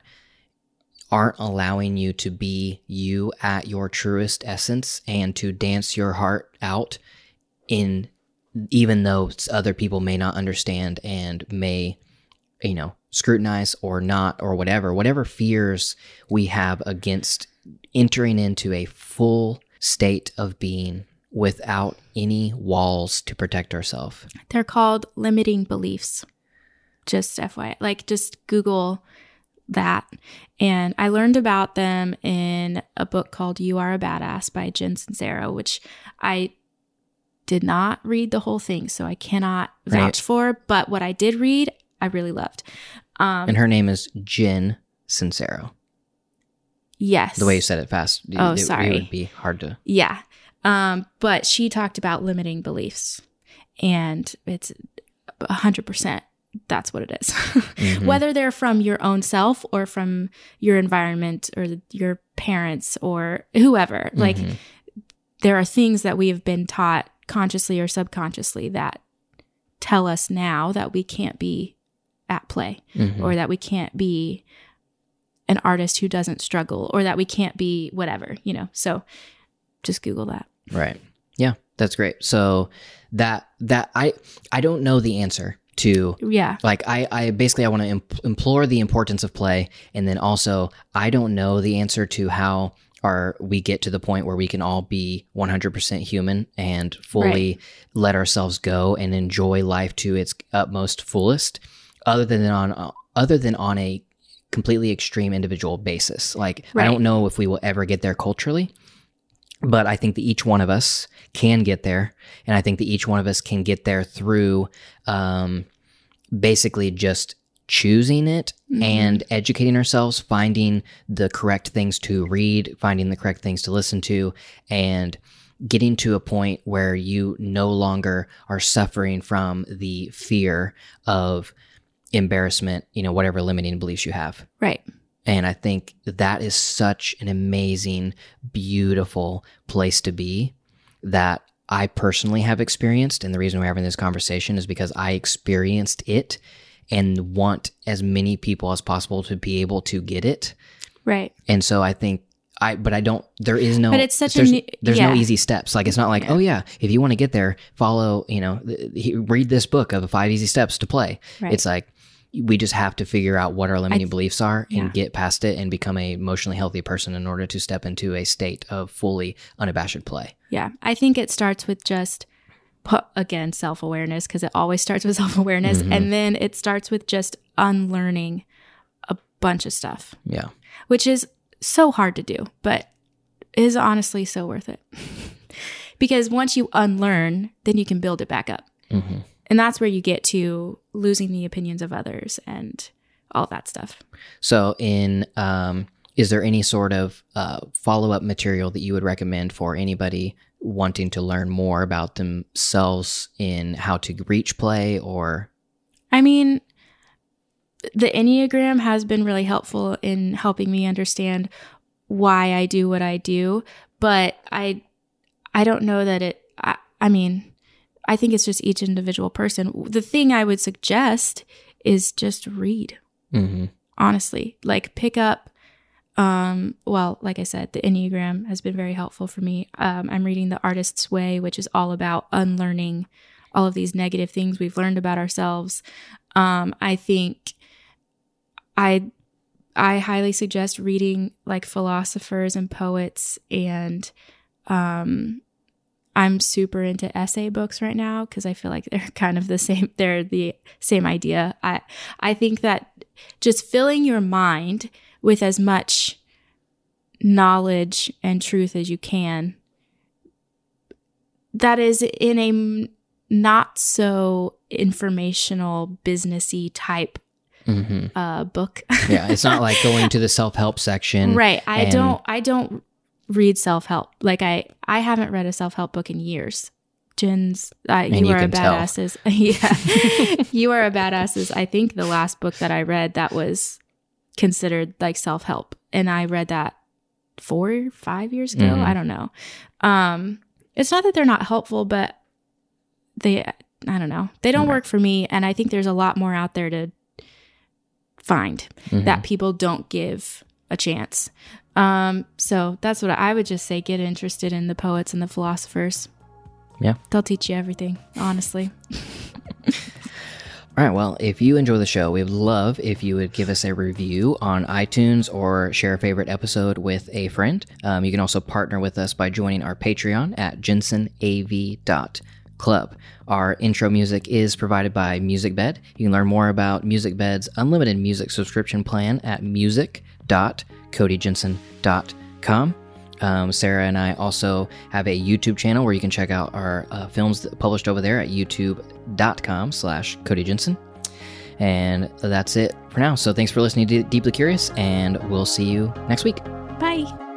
aren't allowing you to be you at your truest essence and to dance your heart out in even though other people may not understand and may you know scrutinize or not or whatever whatever fears we have against entering into a full state of being without any walls to protect ourselves They're called limiting beliefs. Just FYI. Like just Google that. And I learned about them in a book called You Are a Badass by Jen Sincero, which I did not read the whole thing, so I cannot Right. vouch for. But what I did read, I really loved. Um, and her name is jen sincero yes. the way you said it fast Oh, it, sorry. it would be hard to Yeah. Um, but she talked about limiting beliefs, and it's 100% that's what it is. Mhm. Whether they're from your own self or from your environment or your parents or whoever, like Mhm. there are things that we have been taught consciously or subconsciously that tell us now that we can't be at play Mhm. or that we can't be an artist who doesn't struggle or that we can't be whatever, you know. So just Google that. Right. Yeah, that's great. So that that I I don't know the answer to Yeah. like I I basically I want to imp- implore the importance of play and then also I don't know the answer to how our we get to the point where we can all be 100% human and fully let ourselves go and enjoy life to its utmost fullest other than on other than on a completely extreme individual basis. Like I don't know if we will ever get there culturally, but I think that each one of us can get there, and I think that each one of us can get there through um, basically just choosing it and educating ourselves, finding the correct things to read, finding the correct things to listen to, and getting to a point where you no longer are suffering from the fear of embarrassment, you know, whatever limiting beliefs you have. Right. And I think that is such an amazing, beautiful place to be that I personally have experienced. And the reason we're having this conversation is because I experienced it and want as many people as possible to be able to get it. Right. And so I think I, but I don't, there is no, But it's such a there's, new- there's no easy steps. Like, it's not like, oh yeah, if you want to get there, follow, you know, th- read this book of five easy steps to play. Right. It's like, we just have to figure out what our limiting beliefs are and yeah. get past it and become a emotionally healthy person in order to step into a state of fully unabashed play. Yeah. I think it starts with just again self-awareness because it always starts with self-awareness and then it starts with just unlearning a bunch of stuff, Yeah. which is so hard to do, but is honestly so worth it. because once you unlearn, then you can build it back up. hmm And that's where you get to losing the opinions of others and all that stuff. So, in um, is there any sort of uh, follow up material that you would recommend for anybody wanting to learn more about themselves in how to reach play or? I mean, the Enneagram has been really helpful in helping me understand why I do what I do, but I I don't know that it I, I mean, I think it's just each individual person. The thing I would suggest is just read, hmm honestly. Like pick up um well, like I said, the Enneagram has been very helpful for me. Um I'm reading The Artist's Way, which is all about unlearning all of these negative things we've learned about ourselves. Um I think I I highly suggest reading like philosophers and poets and um I'm super into essay books right now because I feel like they're kind of the same they're the same idea. I I think that just filling your mind with as much knowledge and truth as you can that is in a not so informational businessy type hmm uh book Yeah, it's not like going to the self help section. right i don't i don't read self-help. Like i i haven't read a self-help book in years. Jen's uh, you, you are a can badass is yeah. You are a badass is i think the last book that i read that was considered like self-help. And i read that four five years ago? Mhm. i don't know. Um it's not that they're not helpful but they i don't know. They don't work for me and i think there's a lot more out there to find Mhm. that people don't give a chance. Um, so that's what I would just say get interested in the poets and the philosophers. Yeah. They'll teach you everything, honestly. All right. Well, if you enjoy the show, we would love if you would give us a review on iTunes or share a favorite episode with a friend. Um, you can also partner with us by joining our Patreon at jensenav.club. Our intro music is provided by MusicBed. You can learn more about MusicBed's unlimited music subscription plan at music.codyjensen.com. Um, Sarah and I also have a YouTube channel where you can check out our uh, films published over there at youtube.com slash Cody Jensen. And that's it for now. So thanks for listening to Deeply Curious, and we'll see you next week. Bye.